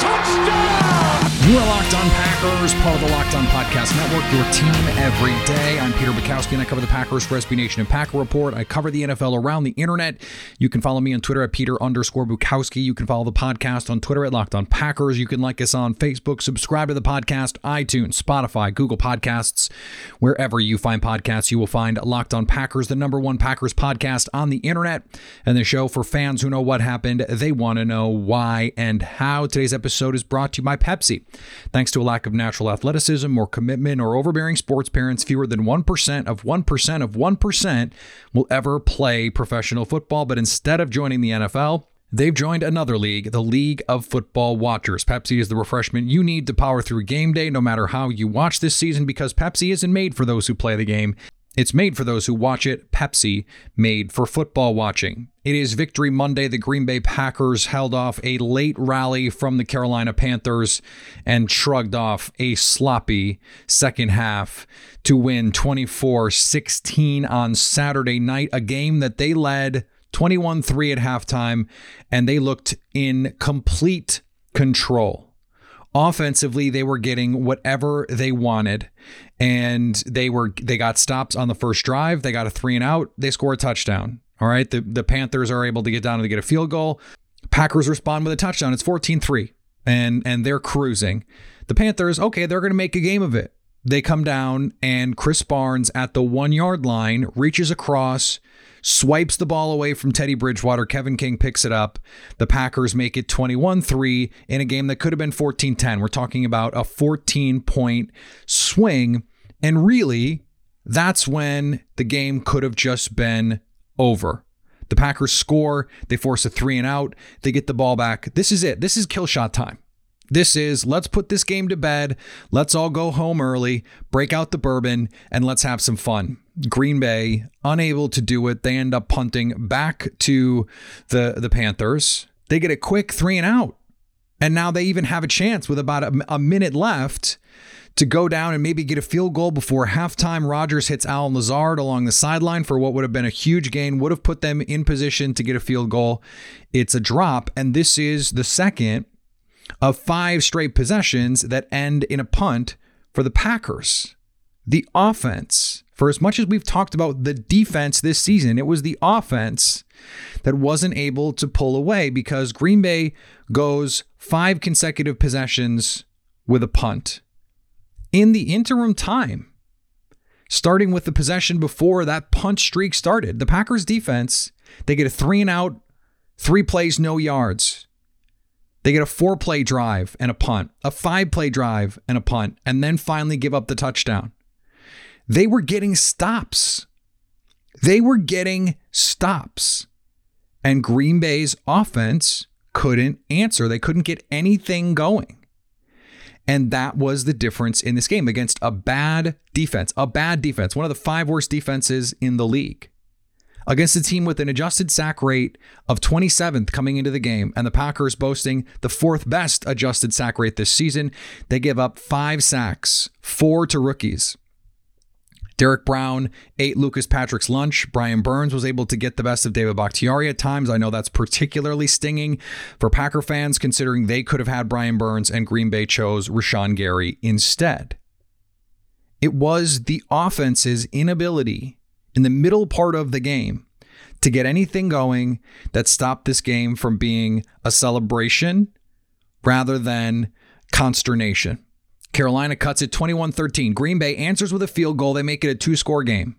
Touchdown! You are Locked On Packers, part of the Locked On Podcast Network, your team every day. I'm Peter Bukowski, and I cover the Packers for SB Nation and Packer Report. I cover the NFL around the internet. You can follow me on Twitter at Peter underscore Bukowski. You can follow the podcast on Twitter at Locked On Packers. You can like us on Facebook, subscribe to the podcast, iTunes, Spotify, Google Podcasts, wherever you find podcasts. You will find Locked On Packers, the number one Packers podcast on the internet, and the show for fans who know what happened. They want to know why and how. Today's episode is brought to you by Pepsi. Thanks to a lack of natural athleticism or commitment or overbearing sports parents, fewer than 1% of 1% of 1% will ever play professional football. But instead of joining the NFL, They've joined another league, the League of Football Watchers. Pepsi is the refreshment you need to power through game day, no matter how you watch this season, because Pepsi isn't made for those who play the game. It's made for those who watch it. Pepsi, made for football watching. It is Victory Monday. The Green Bay Packers held off a late rally from the Carolina Panthers and shrugged off a sloppy second half to win 24 16 on Saturday night, a game that they led 21 3 at halftime, and they looked in complete control. Offensively, they were getting whatever they wanted, and they were they got stops on the first drive. They got a three and out. They score a touchdown. All right. The the Panthers are able to get down and get a field goal. Packers respond with a touchdown. It's 14-3. And and they're cruising. The Panthers, okay, they're gonna make a game of it. They come down and Krys Barnes at the one yard line reaches across, swipes the ball away from Teddy Bridgewater. Kevin King picks it up. The Packers make it 21 3 in a game that could have been 14 10. We're talking about a 14 point swing. And really, that's when the game could have just been over. The Packers score, they force a three and out, they get the ball back. This is it. This is kill shot time. This is let's put this game to bed. Let's all go home early, break out the bourbon, and let's have some fun. Green Bay unable to do it. They end up punting back to the the Panthers. They get a quick three and out. And now they even have a chance with about a, a minute left to go down and maybe get a field goal before halftime. Rodgers hits Allen Lazard along the sideline for what would have been a huge gain, would have put them in position to get a field goal. It's a drop, and this is the second of five straight possessions that end in a punt for the Packers. The offense, for as much as we've talked about the defense this season, it was the offense that wasn't able to pull away because Green Bay goes five consecutive possessions with a punt. In the interim time, starting with the possession before that punt streak started, the Packers defense, they get a three and out, three plays, no yards. They get a four play drive and a punt, a five play drive and a punt, and then finally give up the touchdown. They were getting stops. They were getting stops. And Green Bay's offense couldn't answer. They couldn't get anything going. And that was the difference in this game against a bad defense, a bad defense, one of the five worst defenses in the league against a team with an adjusted sack rate of 27th coming into the game, and the Packers boasting the fourth best adjusted sack rate this season. They give up five sacks, four to rookies. Derrick Brown ate Lucas Patrick's lunch. Brian Burns was able to get the best of David Bakhtiari at times. I know that's particularly stinging for Packer fans, considering they could have had Brian Burns and Green Bay chose Rashan Gary instead. It was the offense's inability in the middle part of the game to get anything going that stopped this game from being a celebration rather than consternation. Carolina cuts it 21 13. Green Bay answers with a field goal. They make it a two score game.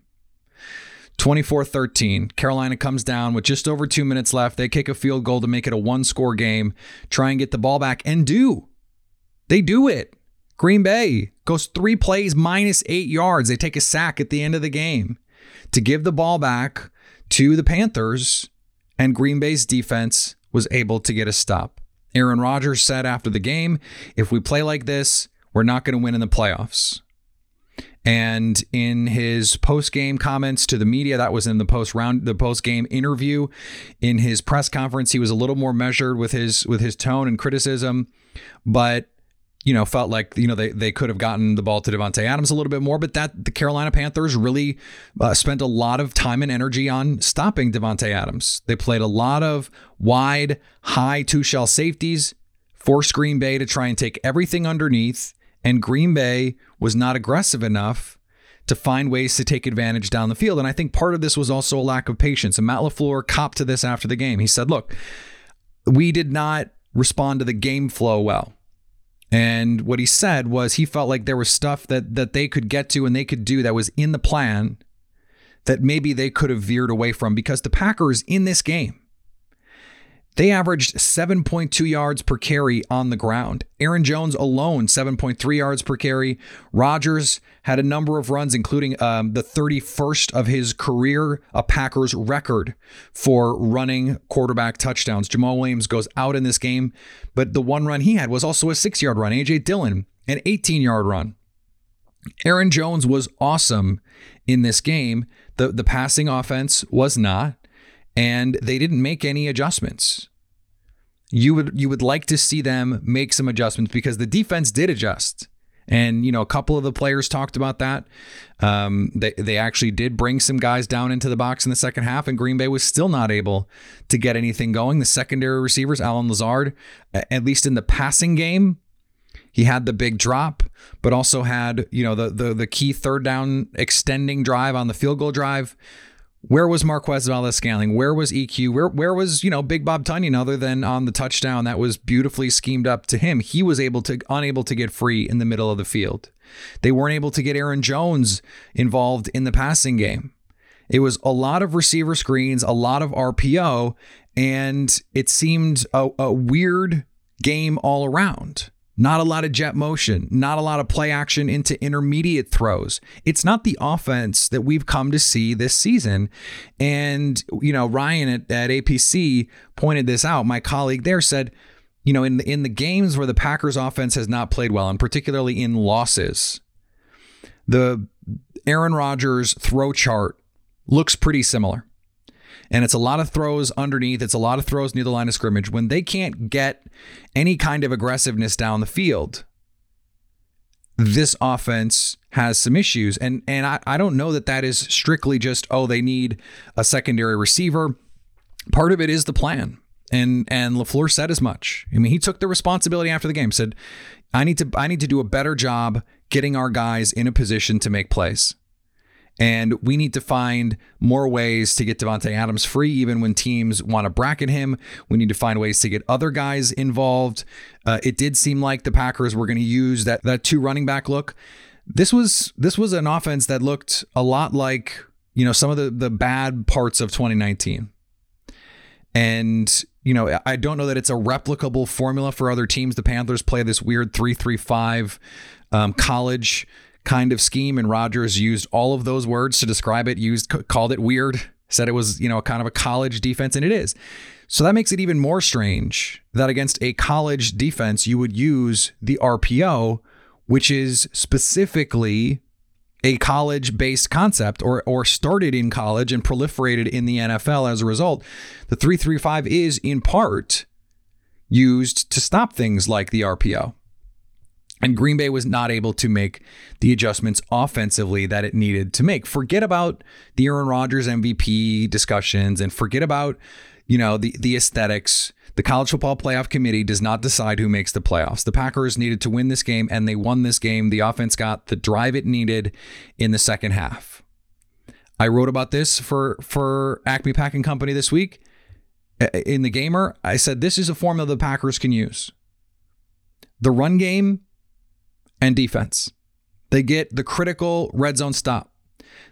24 13. Carolina comes down with just over two minutes left. They kick a field goal to make it a one score game, try and get the ball back, and do. They do it. Green Bay goes three plays minus eight yards. They take a sack at the end of the game to give the ball back to the Panthers, and Green Bay's defense was able to get a stop. Aaron Rodgers said after the game, if we play like this, we're not going to win in the playoffs. And in his post-game comments to the media, that was in the post round, the post-game interview, in his press conference, he was a little more measured with his with his tone and criticism. But you know, felt like you know they they could have gotten the ball to Davante Adams a little bit more, but that the Carolina Panthers really uh, spent a lot of time and energy on stopping Davante Adams. They played a lot of wide, high two shell safeties, forced Green Bay to try and take everything underneath, and Green Bay was not aggressive enough to find ways to take advantage down the field. And I think part of this was also a lack of patience. And Matt LaFleur copped to this after the game. He said, "Look, we did not respond to the game flow well." And what he said was he felt like there was stuff that that they could get to and they could do that was in the plan that maybe they could have veered away from because the Packers in this game they averaged 7.2 yards per carry on the ground. Aaron Jones alone, 7.3 yards per carry. Rodgers had a number of runs, including um, the 31st of his career, a Packers record for running quarterback touchdowns. Jamaal Williams goes out in this game, but the one run he had was also a six yard run. A.J. Dillon, an 18 yard run. Aaron Jones was awesome in this game. The, the passing offense was not and they didn't make any adjustments. You would you would like to see them make some adjustments because the defense did adjust. And you know, a couple of the players talked about that. Um, they they actually did bring some guys down into the box in the second half, and Green Bay was still not able to get anything going. The secondary receivers, Allen Lazard, at least in the passing game, he had the big drop, but also had you know the the the key third down extending drive on the field goal drive. Where was Marquez Valdes-Scantling? Where was EQ? Where where was you know Big Bob Tonyan other than on the touchdown that was beautifully schemed up to him? He was able to unable to get free in the middle of the field. They weren't able to get Aaron Jones involved in the passing game. It was a lot of receiver screens, a lot of RPO, and it seemed a, a weird game all around. Not a lot of jet motion, not a lot of play action into intermediate throws. It's not the offense that we've come to see this season. And, you know, Ryan at, at APC pointed this out. My colleague there said, you know, in the, in the games where the Packers offense has not played well, and particularly in losses, the Aaron Rodgers throw chart looks pretty similar and it's a lot of throws underneath. It's a lot of throws near the line of scrimmage. When they can't get any kind of aggressiveness down the field, this offense has some issues. And and I, I don't know that that is strictly just, oh, they need a secondary receiver. Part of it is the plan. And and LaFleur said as much. I mean, he took the responsibility after the game, said, I need to I need to do a better job getting our guys in a position to make plays. And we need to find more ways to get Davante Adams free, even when teams want to bracket him. We need to find ways to get other guys involved. Uh, it did seem like the Packers were going to use that that two running back look. This was this was an offense that looked a lot like you know some of the the bad parts of 2019. And you know, I don't know that it's a replicable formula for other teams. The Panthers play this weird three-three-five um, college kind of scheme, and Rodgers used all of those words to describe it. Used called it weird, said it was you know kind of a college defense, and it is. So that makes it even more strange that against a college defense you would use the RPO, which is specifically a college based concept or or started in college and proliferated in the NFL as a result. The 335 is in part used to stop things like the RPO. And Green Bay was not able to make the adjustments offensively that it needed to make. Forget about the Aaron Rodgers MVP discussions and forget about, you know, the the aesthetics. The college football playoff committee does not decide who makes the playoffs. The Packers needed to win this game and they won this game. The offense got the drive it needed in the second half. I wrote about this for for Acme Packing Company this week. In the gamer, I said this is a formula the Packers can use. The run game and defense. They get the critical red zone stop.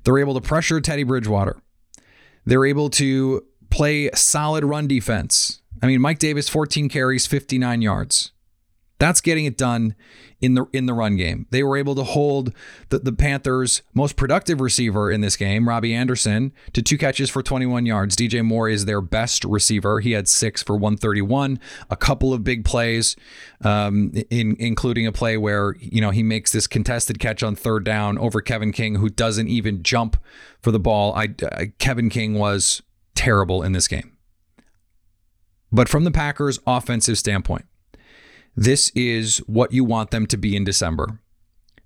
They're able to pressure Teddy Bridgewater. They're able to play solid run defense. I mean, Mike Davis, 14 carries, 59 yards. That's getting it done in the in the run game. They were able to hold the, the Panthers' most productive receiver in this game, Robbie Anderson, to two catches for 21 yards. DJ Moore is their best receiver. He had six for 131. A couple of big plays, um, in including a play where you know he makes this contested catch on third down over Kevin King, who doesn't even jump for the ball. I, Kevin King was terrible in this game. But from the Packers' offensive standpoint, this is what you want them to be in December.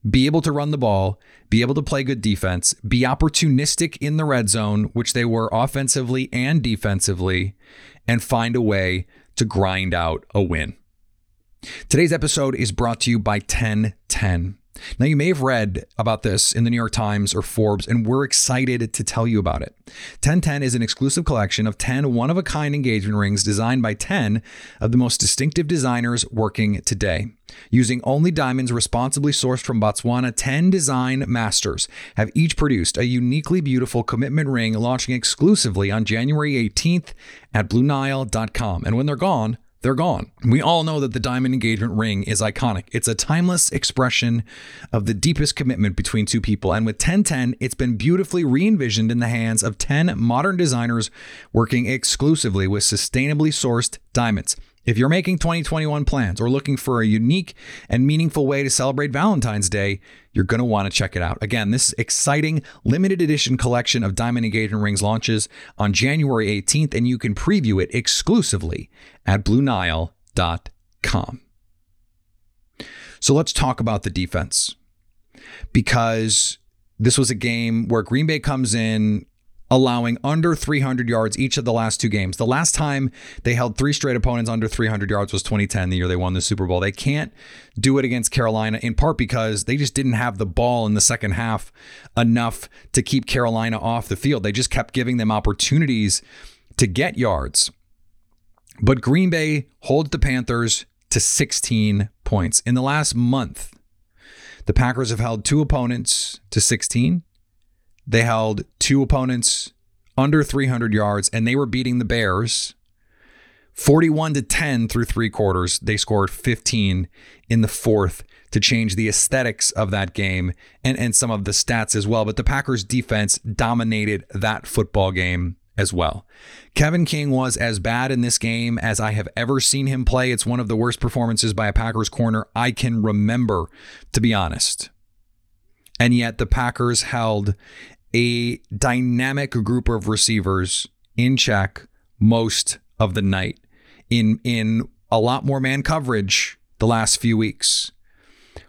Be able to run the ball, be able to play good defense, be opportunistic in the red zone, which they were offensively and defensively, and find a way to grind out a win. Today's episode is brought to you by 1010. Now, you may have read about this in the New York Times or Forbes, and we're excited to tell you about it. 1010 is an exclusive collection of 10 one of a kind engagement rings designed by 10 of the most distinctive designers working today. Using only diamonds responsibly sourced from Botswana, 10 design masters have each produced a uniquely beautiful commitment ring launching exclusively on January 18th at BlueNile.com. And when they're gone, they're gone. We all know that the diamond engagement ring is iconic. It's a timeless expression of the deepest commitment between two people. And with 1010, it's been beautifully re envisioned in the hands of 10 modern designers working exclusively with sustainably sourced diamonds. If you're making 2021 plans or looking for a unique and meaningful way to celebrate Valentine's Day, you're going to want to check it out. Again, this exciting limited edition collection of diamond engagement rings launches on January 18th, and you can preview it exclusively at BlueNile.com. So let's talk about the defense because this was a game where Green Bay comes in allowing under 300 yards each of the last two games. The last time they held three straight opponents under 300 yards was 2010, the year they won the Super Bowl. They can't do it against Carolina in part because they just didn't have the ball in the second half enough to keep Carolina off the field. They just kept giving them opportunities to get yards. But Green Bay holds the Panthers to 16 points. In the last month, the Packers have held two opponents to 16 they held two opponents under 300 yards and they were beating the Bears 41 to 10 through three quarters. They scored 15 in the fourth to change the aesthetics of that game and, and some of the stats as well. But the Packers defense dominated that football game as well. Kevin King was as bad in this game as I have ever seen him play. It's one of the worst performances by a Packers corner I can remember, to be honest. And yet the Packers held a dynamic group of receivers in check most of the night in in a lot more man coverage the last few weeks.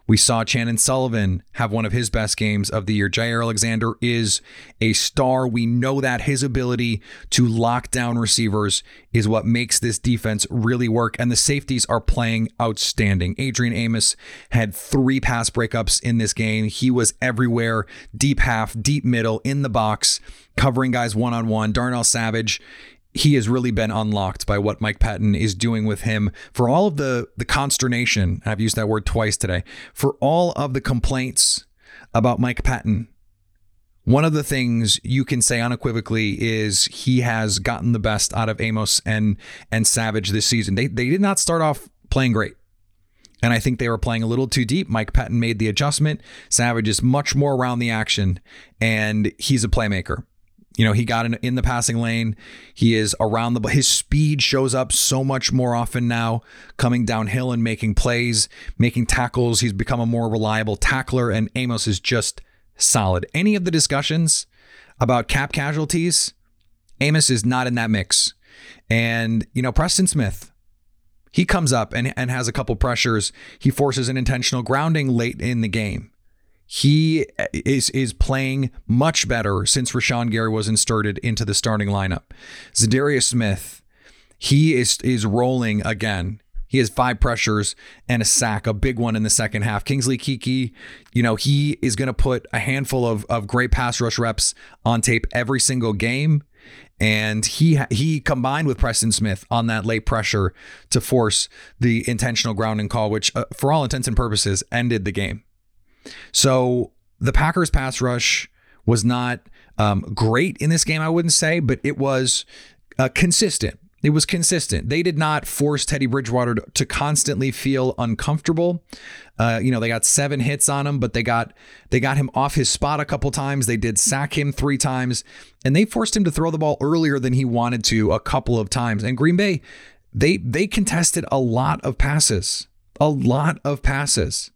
We saw Chandon Sullivan have one of his best games of the year. Jaire Alexander is a star. We know that his ability to lock down receivers is what makes this defense really work. And the safeties are playing outstanding. Adrian Amos had three pass breakups in this game. He was everywhere, deep half, deep middle, in the box, covering guys one on one. Darnell Savage he has really been unlocked by what Mike Pettine is doing with him for all of the the consternation. I've used that word twice today. For all of the complaints about Mike Pettine, One of the things you can say unequivocally is he has gotten the best out of Amos and and Savage this season. They they did not start off playing great. And I think they were playing a little too deep. Mike Pettine made the adjustment. Savage is much more around the action and he's a playmaker. You know, he got in, in the passing lane. He is around the his speed shows up so much more often now, coming downhill and making plays, making tackles. He's become a more reliable tackler, and Amos is just solid. Any of the discussions about cap casualties, Amos is not in that mix. And, you know, Preston Smith, he comes up and, and has a couple pressures. He forces an intentional grounding late in the game. He is is playing much better since Rashan Gary was inserted into the starting lineup. Za'Darius Smith, he is is rolling again. He has five pressures and a sack, a big one in the second half. Kingsley Keke, you know, he is going to put a handful of, of great pass rush reps on tape every single game. And he he combined with Preston Smith on that late pressure to force the intentional grounding call, which, uh, for all intents and purposes, ended the game. So the Packers pass rush was not um, great in this game, I wouldn't say, but it was uh, consistent. It was consistent. They did not force Teddy Bridgewater to constantly feel uncomfortable. Uh, you know, they got seven hits on him, but they got they got him off his spot a couple times. They did sack him three times, and they forced him to throw the ball earlier than he wanted to a couple of times. And Green Bay, they they contested a lot of passes, a lot of passes.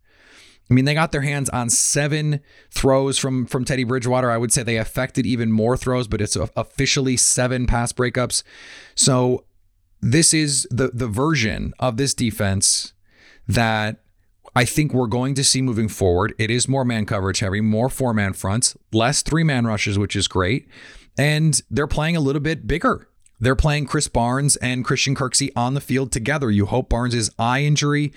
I mean, they got their hands on seven throws from from Teddy Bridgewater. I would say they affected even more throws, but it's officially seven pass breakups. So this is the the version of this defense that I think we're going to see moving forward. It is more man coverage heavy, more four man fronts, less three man rushes, which is great. And they're playing a little bit bigger. They're playing Krys Barnes and Christian Kirksey on the field together. You hope Barnes' eye injury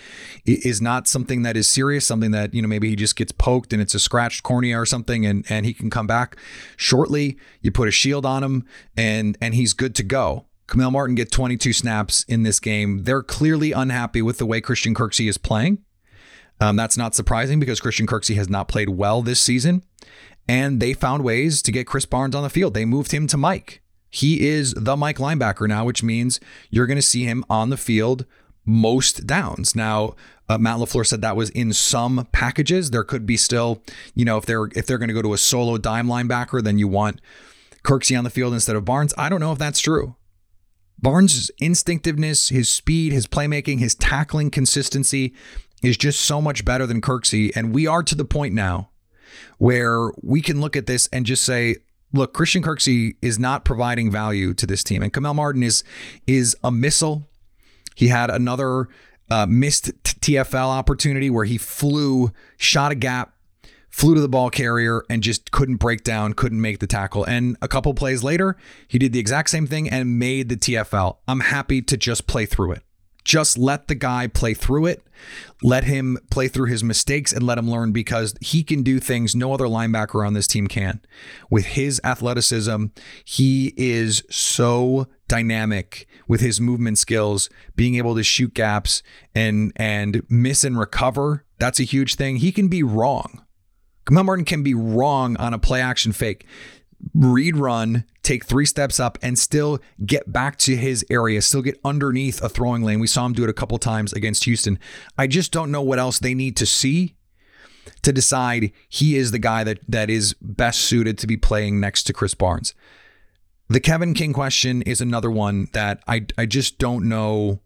is not something that is serious, something that, you know, maybe he just gets poked and it's a scratched cornea or something and, and he can come back shortly. You put a shield on him and and he's good to go. Kamal Martin get 22 snaps in this game. They're clearly unhappy with the way Christian Kirksey is playing. Um, that's not surprising because Christian Kirksey has not played well this season. And they found ways to get Krys Barnes on the field. They moved him to Mike. He is the Mike linebacker now, which means you're going to see him on the field most downs. Now, uh, Matt LaFleur said that was in some packages. There could be still, you know, if they're if they're going to go to a solo dime linebacker, then you want Kirksey on the field instead of Barnes. I don't know if that's true. Barnes' instinctiveness, his speed, his playmaking, his tackling consistency is just so much better than Kirksey. And we are to the point now where we can look at this and just say, look, Christian Kirksey is not providing value to this team, and Kamal Martin is is a missile. He had another uh, missed TFL opportunity where he flew, shot a gap, flew to the ball carrier, and just couldn't break down, couldn't make the tackle. And a couple plays later, he did the exact same thing and made the TFL. I'm happy to just play through it. Just let the guy play through it. Let him play through his mistakes and let him learn because he can do things no other linebacker on this team can. With his athleticism, he is so dynamic with his movement skills, being able to shoot gaps and and miss and recover. That's a huge thing. He can be wrong. Kamal Martin can be wrong on a play action fake read run, take three steps up, and still get back to his area, still get underneath a throwing lane. We saw him do it a couple times against Houston. I just don't know what else they need to see to decide he is the guy that that is best suited to be playing next to Krys Barnes. The Kevin King question is another one that I I just don't know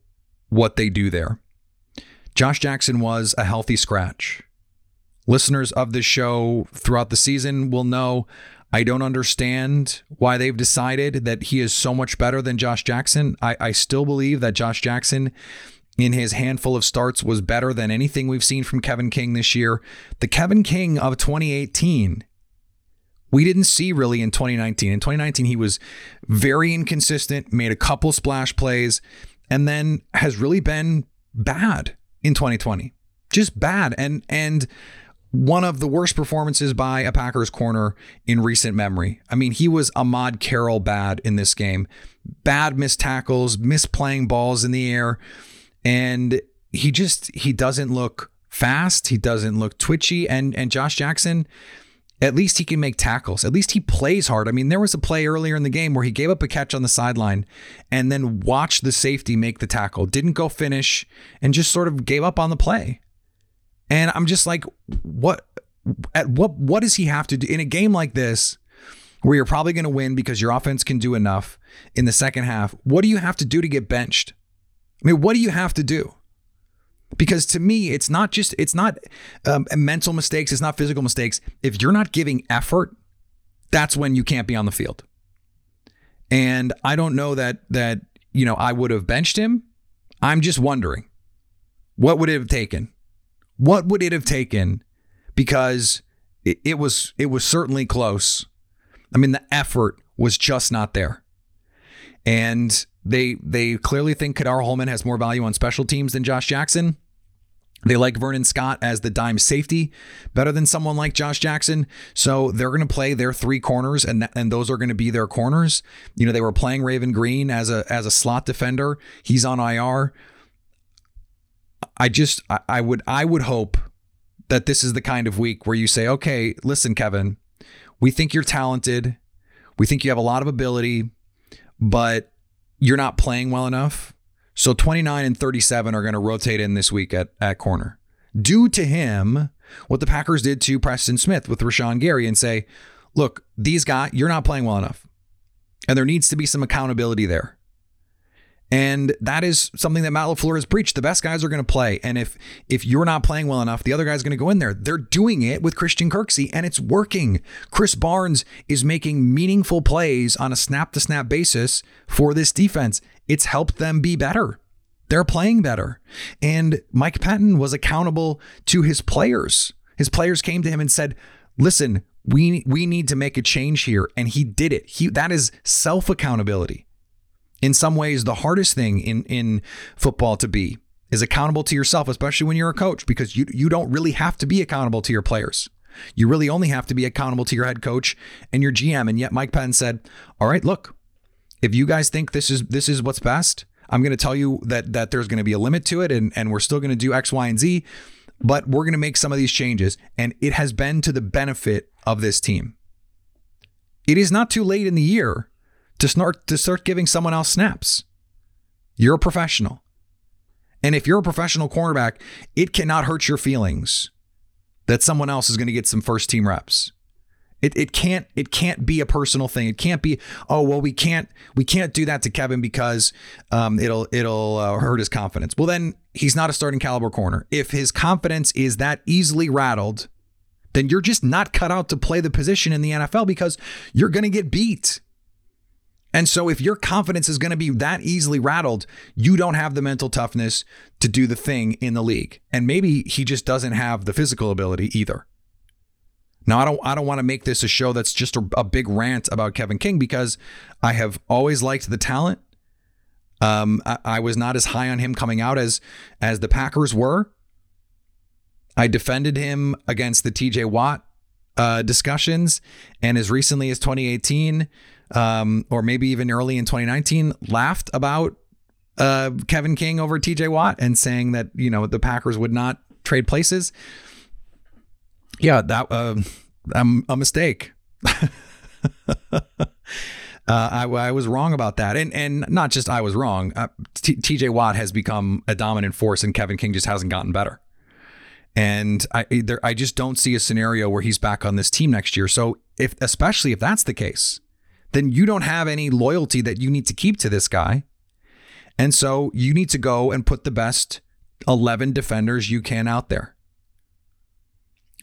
what they do there. Josh Jackson was a healthy scratch. Listeners of this show throughout the season will know I don't understand why they've decided that he is so much better than Josh Jackson. I, I still believe that Josh Jackson, in his handful of starts, was better than anything we've seen from Kevin King this year. The Kevin King of 2018 we didn't see really in 2019. In 2019, he was very inconsistent, made a couple splash plays, and then has really been bad in 2020. Just bad. And and one of the worst performances by a Packers corner in recent memory. I mean, he was Ahmad Carroll bad in this game. Bad missed tackles, misplaying balls in the air. And he just he doesn't look fast. He doesn't look twitchy. And and Josh Jackson, at least he can make tackles. At least he plays hard. I mean, there was a play earlier in the game where he gave up a catch on the sideline and then watched the safety make the tackle, didn't go finish, and just sort of gave up on the play. And I'm just like, what at what what does he have to do in a game like this where you're probably going to win because your offense can do enough in the second half? What do you have to do to get benched? I mean, what do you have to do? Because to me, it's not just it's not um, mental mistakes, it's not physical mistakes. If you're not giving effort, that's when you can't be on the field. And I don't know that that you know I would have benched him. I'm just wondering what would it have taken what would it have taken? Because it, it was it was certainly close. I mean, the effort was just not there. And they they clearly think Ka'dar Hollman has more value on special teams than Josh Jackson. They like Vernon Scott as the dime safety better than someone like Josh Jackson. So they're going to play their three corners and th- and those are going to be their corners. You know, they were playing Raven Greene as a as a slot defender. He's on IR. I just I, I would I would hope that this is the kind of week where you say, okay, listen, Kevin, we think you're talented, we think you have a lot of ability, but you're not playing well enough. So 29 and 37 are going to rotate in this week at, at corner. Due to him, what the Packers did to Preston Smith with Rashan Gary and say, look, these guys, you're not playing well enough. And there needs to be some accountability there. And that is something that Matt LaFleur has preached. The best guys are going to play. And if if you're not playing well enough, the other guy's going to go in there. They're doing it with Christian Kirksey, and it's working. Krys Barnes is making meaningful plays on a snap to snap basis for this defense. It's helped them be better. They're playing better. And Mike Pettine was accountable to his players. His players came to him and said, "Listen, we we need to make a change here." And he did it. He that is self-accountability. In some ways the hardest thing in in football to be is accountable to yourself, especially when you're a coach because you you don't really have to be accountable to your players. You really only have to be accountable to your head coach and your GM. And yet Mike Pettine said, "All right, look, if you guys think this is this is what's best, I'm going to tell you that that there's going to be a limit to it, and and we're still going to do X, Y, and Z, but we're going to make some of these changes, and it has been to the benefit of this team. It is not too late in the year to start to start giving someone else snaps. You're a professional. And if you're a professional cornerback, it cannot hurt your feelings that someone else is going to get some first team reps. It, it can't it can't be a personal thing. It can't be oh well we can't we can't do that to Kevin because um, it'll it'll uh, hurt his confidence. Well then he's not a starting caliber corner. If his confidence is that easily rattled, then you're just not cut out to play the position in the NFL because you're going to get beat. And so if your confidence is going to be that easily rattled, you don't have the mental toughness to do the thing in the league. And maybe he just doesn't have the physical ability either. Now, I don't I don't want to make this a show that's just a, a, big rant about Kevin King because I have always liked the talent. Um, I, I was not as high on him coming out as as the Packers were. I defended him against the TJ Watt uh, discussions, and as recently as 2018, um, or maybe even early in 2019, laughed about uh, Kevin King over TJ Watt and saying that you know the Packers would not trade places yeah, that uh, I'm a mistake. uh, I, I, was wrong about that, and and not just I was wrong. Uh, T.J. Watt has become a dominant force, and Kevin King just hasn't gotten better. And I there, I just don't see a scenario where he's back on this team next year. So if especially if that's the case, then you don't have any loyalty that you need to keep to this guy, and so you need to go and put the best eleven defenders you can out there.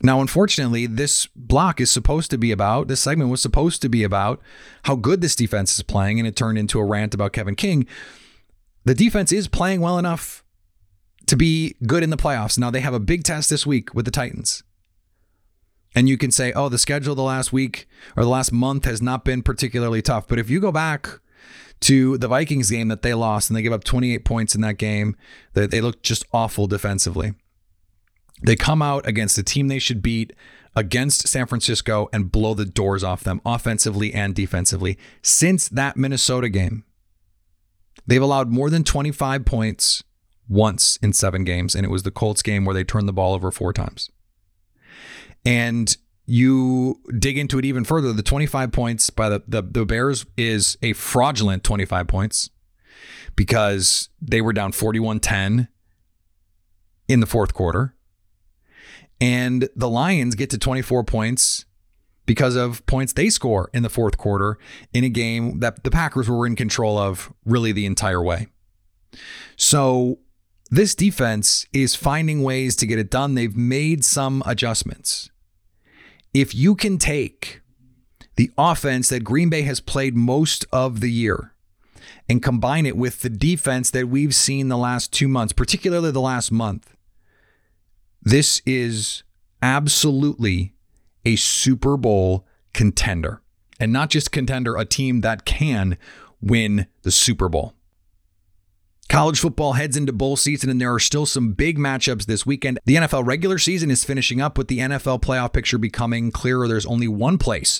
Now, unfortunately, this block is supposed to be about, this segment was supposed to be about how good this defense is playing, and it turned into a rant about Kevin King. The defense is playing well enough to be good in the playoffs. Now, they have a big test this week with the Titans. And you can say, oh, the schedule the last week or the last month has not been particularly tough. But if you go back to the Vikings game that they lost and they gave up 28 points in that game, that they looked just awful defensively. They come out against a team they should beat against San Francisco and blow the doors off them offensively and defensively. Since that Minnesota game, they've allowed more than 25 points once in seven games, and it was the Colts game where they turned the ball over four times. And you dig into it even further, the 25 points by the, the, the Bears is a fraudulent 25 points because they were down 41 10 in the fourth quarter. And the Lions get to 24 points because of points they score in the fourth quarter in a game that the Packers were in control of really the entire way. So this defense is finding ways to get it done. They've made some adjustments. If you can take the offense that Green Bay has played most of the year and combine it with the defense that we've seen the last two months, particularly the last month, this is absolutely a Super Bowl contender. And not just contender, a team that can win the Super Bowl. College football heads into bowl season, and there are still some big matchups this weekend. The NFL regular season is finishing up with the NFL playoff picture becoming clearer. There's only one place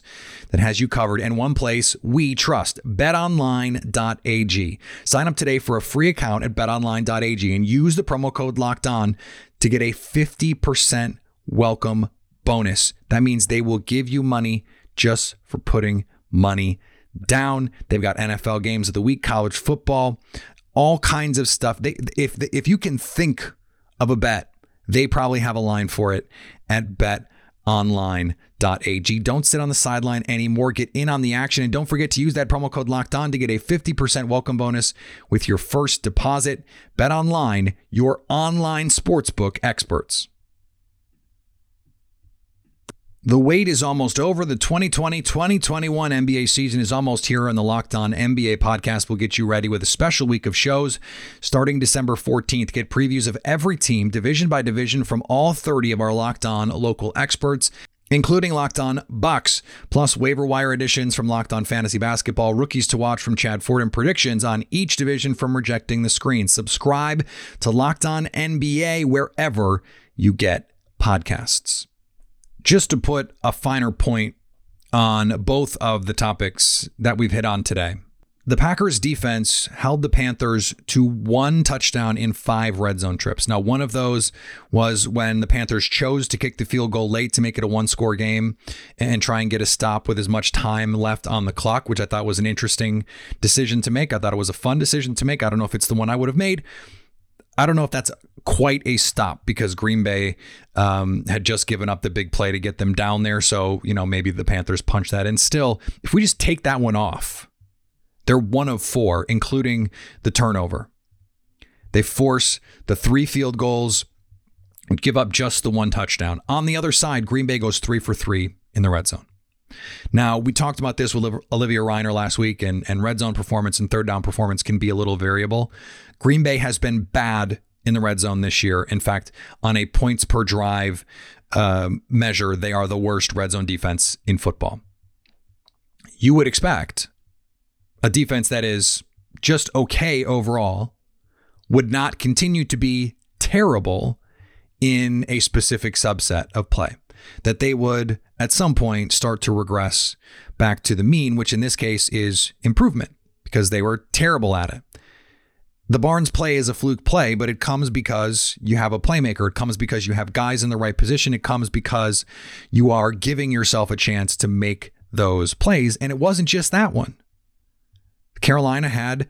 that has you covered, and one place we trust betonline.ag. Sign up today for a free account at betonline.ag and use the promo code locked on to get a 50% welcome bonus. That means they will give you money just for putting money down. They've got NFL games of the week, college football, all kinds of stuff. They, if if you can think of a bet, they probably have a line for it at betonline.ag. Don't sit on the sideline anymore. Get in on the action and don't forget to use that promo code locked on to get a 50% welcome bonus with your first deposit. Bet online, your online sportsbook experts. The wait is almost over. The 2020 2021 NBA season is almost here, and the Locked On NBA podcast will get you ready with a special week of shows starting December 14th. Get previews of every team, division by division, from all 30 of our Locked On local experts including Locked On Bucks, plus waiver wire additions from Locked On Fantasy Basketball, rookies to watch from Chad Ford, and predictions on each division from Rejecting the Screen. Subscribe to Locked On NBA wherever you get podcasts. Just to put a finer point on both of the topics that we've hit on today. The Packers defense held the Panthers to one touchdown in five red zone trips. Now, one of those was when the Panthers chose to kick the field goal late to make it a one score game and try and get a stop with as much time left on the clock, which I thought was an interesting decision to make. I thought it was a fun decision to make. I don't know if it's the one I would have made. I don't know if that's quite a stop because Green Bay um, had just given up the big play to get them down there. So, you know, maybe the Panthers punch that in. Still, if we just take that one off, they're one of four, including the turnover. They force the three field goals and give up just the one touchdown. On the other side, Green Bay goes three for three in the red zone. Now, we talked about this with Olivia Reiner last week, and, and red zone performance and third down performance can be a little variable. Green Bay has been bad in the red zone this year. In fact, on a points per drive uh, measure, they are the worst red zone defense in football. You would expect a defense that is just okay overall would not continue to be terrible in a specific subset of play. That they would at some point start to regress back to the mean, which in this case is improvement because they were terrible at it. The Barnes play is a fluke play, but it comes because you have a playmaker. It comes because you have guys in the right position. It comes because you are giving yourself a chance to make those plays. And it wasn't just that one. Carolina had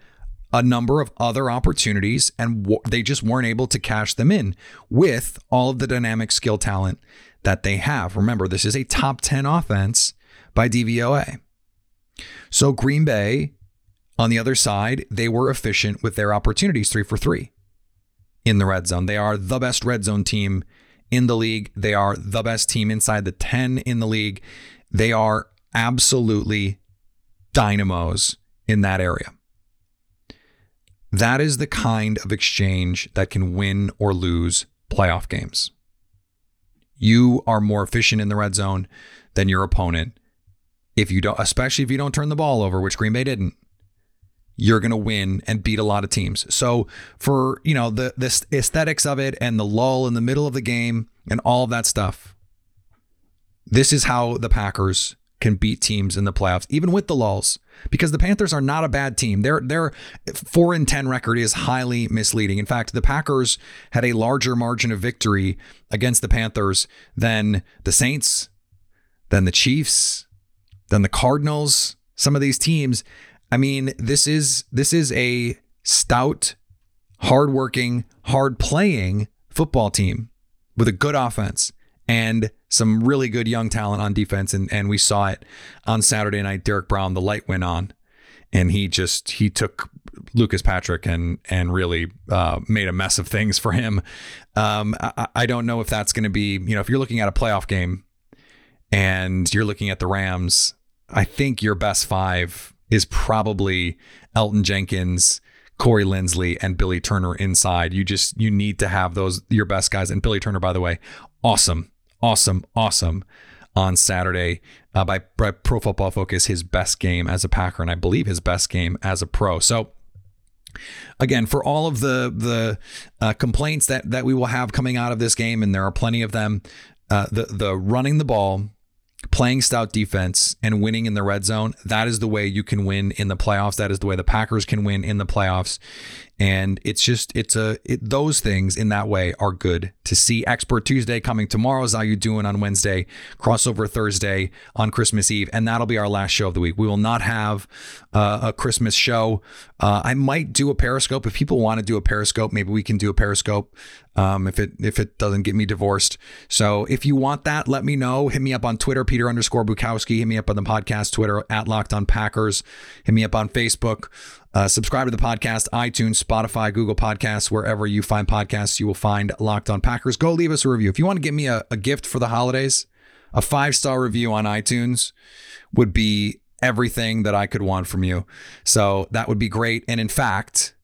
a number of other opportunities and w- they just weren't able to cash them in with all of the dynamic skill talent that they have. Remember, this is a top 10 offense by DVOA. So Green Bay, on the other side, they were efficient with their opportunities, three for three in the red zone. They are the best red zone team in the league. They are the best team inside the 10 in the league. They are absolutely dynamos in that area. That is the kind of exchange that can win or lose playoff games. You are more efficient in the red zone than your opponent. If you don't, especially if you don't turn the ball over, which Green Bay didn't, you're going to win and beat a lot of teams. So for, you know, the the aesthetics of it and the lull in the middle of the game and all of that stuff. This is how the Packers can beat teams in the playoffs, even with the lulls, because the Panthers are not a bad team. Their their four and ten record is highly misleading. In fact, the Packers had a larger margin of victory against the Panthers than the Saints, than the Chiefs, than the Cardinals. Some of these teams. I mean, this is this is a stout, hardworking, hard playing football team with a good offense and some really good young talent on defense. And, and we saw it on Saturday night. Derrick Brown, the light went on and he just, he took Lucas Patrick and, and really uh, made a mess of things for him. Um, I, I don't know if that's going to be, you know, if you're looking at a playoff game and you're looking at the Rams, I think your best five is probably Elgton Jenkins, Corey Linsley and Billy Turner inside. You just you need to have those your best guys. And Billy Turner, by the way, awesome awesome, awesome on Saturday uh, by, by Pro Football Focus, his best game as a Packer, and I believe his best game as a pro. So, again, for all of the the uh, complaints that that we will have coming out of this game, and there are plenty of them, uh, the the running the ball playing stout defense and winning in the red zone, that is the way you can win in the playoffs. That is the way the Packers can win in the playoffs. And it's just, it's a, it, those things in that way are good to see. Expert Tuesday coming tomorrow is how you doing on Wednesday, crossover Thursday on Christmas Eve. And that'll be our last show of the week. We will not have uh, a Christmas show. Uh, I might do a Periscope. If people want to do a Periscope, maybe we can do a Periscope um, if it if it doesn't get me divorced. So if you want that, let me know. Hit me up on Twitter, Peter underscore Bukowski. Hit me up on the podcast Twitter at Locked On Packers. Hit me up on Facebook. Uh, subscribe to the podcast, iTunes, Spotify, Google Podcasts, wherever you find podcasts, you will find Locked On Packers. Go leave us a review. If you want to give me a, a gift for the holidays, A five star review on iTunes would be everything that I could want from you. So that would be great. And in fact,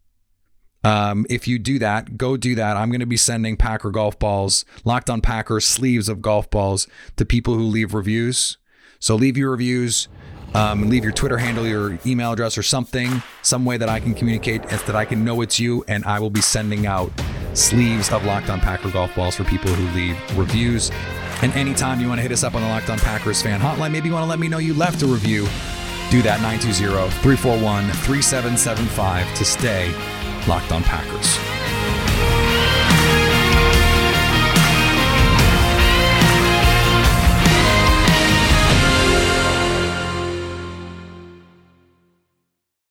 um, if you do that, go do that. I'm going to be sending Packer golf balls, locked on Packer sleeves of golf balls to people who leave reviews. So leave your reviews, um, leave your Twitter handle, your email address, or something, some way that I can communicate that I can know it's you, and I will be sending out sleeves of Locked On Packer golf balls for people who leave reviews. And anytime you want to hit us up on the Locked On Packers fan hotline, maybe you want to let me know you left a review, do that 920 341 3775 to stay Locked On Packers.